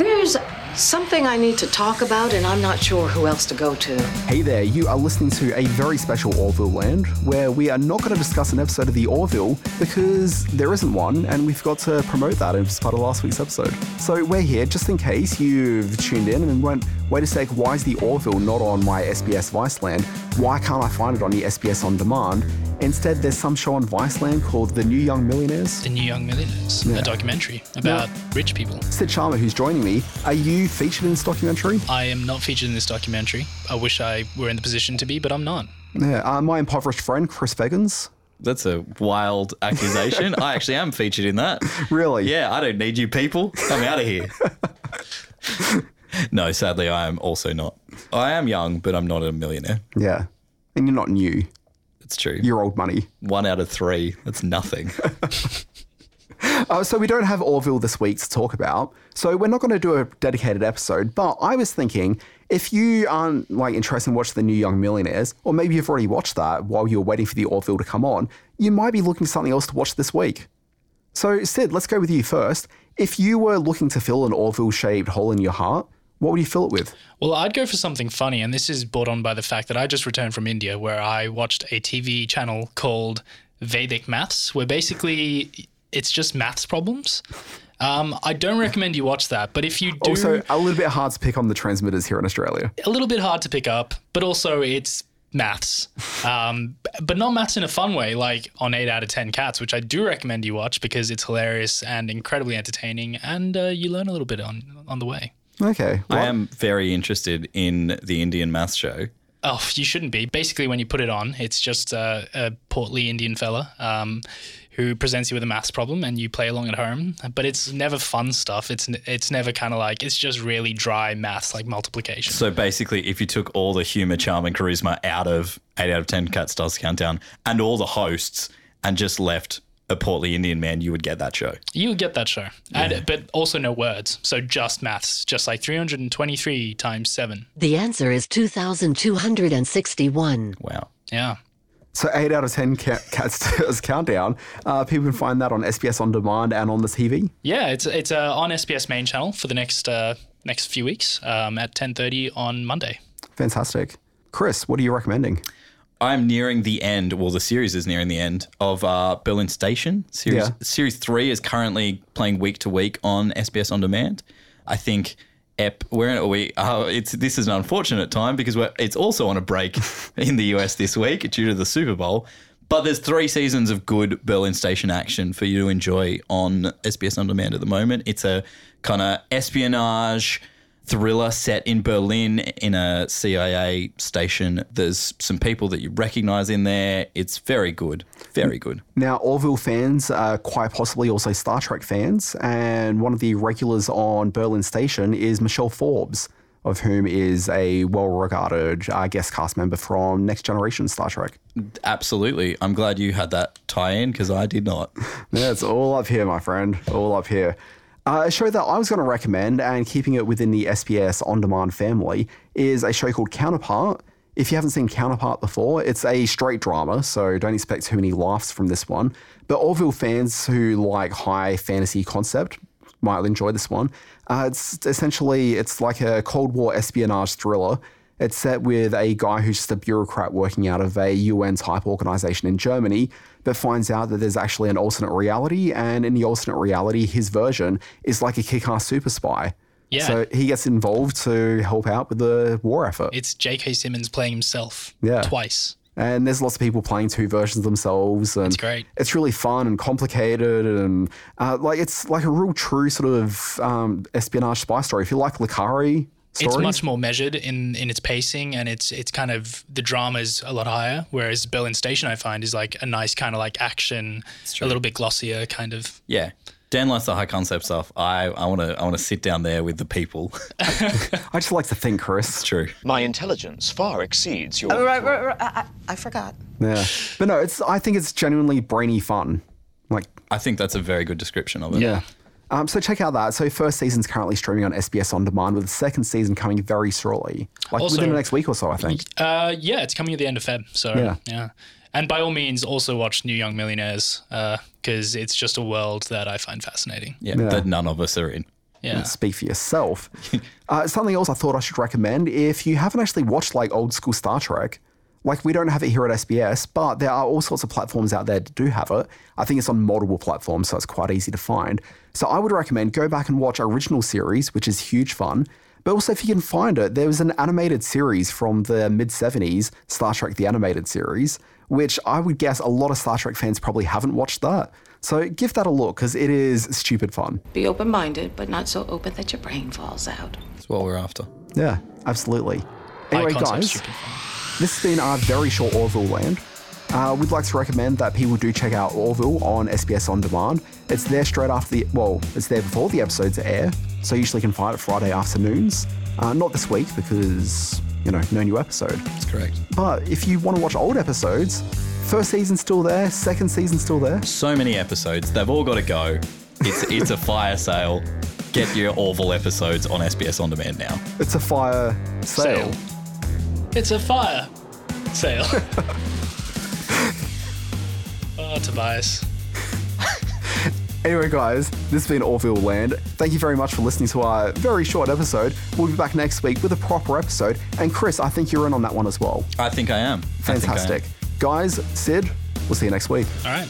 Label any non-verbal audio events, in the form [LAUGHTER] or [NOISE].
There's something I need to talk about, and I'm not sure who else to go to. Hey there, you are listening to a very special Orville Land where we are not going to discuss an episode of the Orville because there isn't one and we forgot to promote that as part of last week's episode. So we're here just in case you've tuned in and went, wait a sec, why is the Orville not on my SBS Viceland? Why can't I find it on the SBS On Demand? Instead, there's some show on Viceland called The New Young Millionaires. The New Young Millionaires, Yeah. a documentary about rich people. Sid Sharma, who's joining me, are you featured in this documentary? I am not featured in this documentary. I wish I were in the position to be, but I'm not. Yeah, uh, my impoverished friend, Chris Vegans. That's a wild accusation. [LAUGHS] I actually am featured in that. Really? Yeah, I don't need you people. I'm out of here. [LAUGHS] [LAUGHS] no, sadly, I am also not. I am young, but I'm not a millionaire. Yeah. And you're not new. It's true. You're old money. One out of three. That's nothing. [LAUGHS] Uh, so we don't have Orville this week to talk about. So we're not going to do a dedicated episode. But I was thinking, if you aren't like interested in watching the New Young Millionaires, or maybe you've already watched that while you're waiting for the Orville to come on, you might be looking for something else to watch this week. So Sid, let's go with you first. If you were looking to fill an Orville-shaped hole in your heart, what would you fill it with? Well, I'd go for something funny, and this is brought on by the fact that I just returned from India where I watched a TV channel called Vedic Maths, where basically it's just maths problems. Um, I don't recommend you watch that, but if you do, Also, a little bit hard to pick on the transmitters here in Australia. a little bit hard to pick up, but also it's maths, um, but not maths in a fun way, like on 8 out of 10 Cats, which I do recommend you watch because it's hilarious and incredibly entertaining, and uh, you learn a little bit on, on the way. Okay. I am very interested in the Indian math show. Oh, you shouldn't be. Basically, when you put it on, it's just uh, a portly Indian fella um, who presents you with a maths problem, and you play along at home. But it's never fun stuff. It's it's never kind of like it's just really dry maths like multiplication. So basically, if you took all the humor, charm, and charisma out of 8 out of 10 Cats Does Countdown and all the hosts and just left a portly Indian man, you would get that show. You would get that show, and but also no words. So just maths, just like 323 times seven. The answer is 2,261. Wow. Yeah. So eight out of ten cat, cats does countdown. Uh, people can find that on SBS on demand and on the TV. Yeah, it's it's uh, on SBS main channel for the next uh, next few weeks um, at 10:30 on Monday. Fantastic. Chris, what are you recommending? I'm nearing the end. Well, the series is nearing the end of uh, Berlin Station. Series Yeah. Series three is currently playing week to week on SBS on demand. I think Ep. We're in a. Uh, it's this is an unfortunate time because we're, it's also on a break [LAUGHS] in the US this week due to the Super Bowl. But there's three seasons of good Berlin Station action for you to enjoy on SBS on demand at the moment. It's a kind of espionage thriller set in Berlin in a CIA station. There's some people that you recognize in there. It's very good. Very good. Now, Orville fans are quite possibly also Star Trek fans, and one of the regulars on Berlin Station is Michelle Forbes, of whom is a well-regarded uh, guest cast member from Next Generation Star Trek. Absolutely. I'm glad you had that tie in because I did not. [LAUGHS] Yeah, it's all up here, my friend. All up here. Uh, a show that I was going to recommend, and keeping it within the SBS on demand family, is a show called Counterpart. If you haven't seen Counterpart before, it's a straight drama, so don't expect too many laughs from this one. But Orville fans who like high fantasy concept might enjoy this one. Uh, it's essentially it's like a Cold War espionage thriller. It's set with a guy who's just a bureaucrat working out of a UN type organization in Germany, but finds out that there's actually an alternate reality, and in the alternate reality, his version is like a kick-ass super spy. Yeah. So he gets involved to help out with the war effort. It's J.K. Simmons playing himself Yeah. twice. And there's lots of people playing two versions of themselves. And It's great. It's really fun and complicated, and uh, like it's like a real true sort of um, espionage spy story. If you like le Carré stories, It's much more measured in, in its pacing, and it's it's kind of the drama is a lot higher. Whereas Berlin Station, I find, is like a nice kind of like action, a little bit glossier, kind of. Yeah. Dan likes the high concept stuff. I, I want to I want to sit down there with the people. [LAUGHS] [LAUGHS] I just like to think, Chris. it's true. My intelligence far exceeds your. Oh, right, right, right. I, I I forgot. Yeah, but no, it's. I think it's genuinely brainy fun. Like, I think that's a very good description of it. yeah. Um, so check out that. So first season's currently streaming on SBS on demand, with the second season coming very shortly, like Also- within the next week or so, I think. Uh, yeah, it's coming at the end of Feb. So Yeah. yeah, and by all means, also watch New Young Millionaires because it's just a world that I find fascinating. Yeah, Yeah. that none of us are in. Yeah. Speak for yourself. [LAUGHS] uh, something else I thought I should recommend if you haven't actually watched like old school Star Trek, like we don't have it here at SBS, but there are all sorts of platforms out there that do have it. I think it's on multiple platforms, so it's quite easy to find. So I would recommend go back and watch original series, which is huge fun. But also, if you can find it, there was an animated series from the mid 70s, Star Trek the Animated Series, which I would guess a lot of Star Trek fans probably haven't watched that. So give that a look because it is stupid fun. Be open minded, but not so open that your brain falls out. That's what we're after. Yeah, absolutely. Anyway, guys, stupid fun. This has been our very short Orville Land. Uh, we'd like to recommend that people do check out Orville on SBS On Demand. It's there straight after the, well, it's there before the episodes air, so you usually can find it Friday afternoons. Uh, not this week because, you know, no new episode. That's correct. But if you want to watch old episodes, first season's still there, second season's still there. So many episodes. They've all got to go. It's it's a fire sale. Get your Orville episodes on SBS On Demand now. It's a fire sale. Sale. It's a fire sale. [LAUGHS] [LAUGHS] oh, Tobias. Anyway, guys, this has been Orville Land. Thank you very much for listening to our very short episode. We'll be back next week with a proper episode. And Chris, I think you're in on that one as well. I think I am. I think I am. Fantastic. Guys, Sid, we'll see you next week. All right.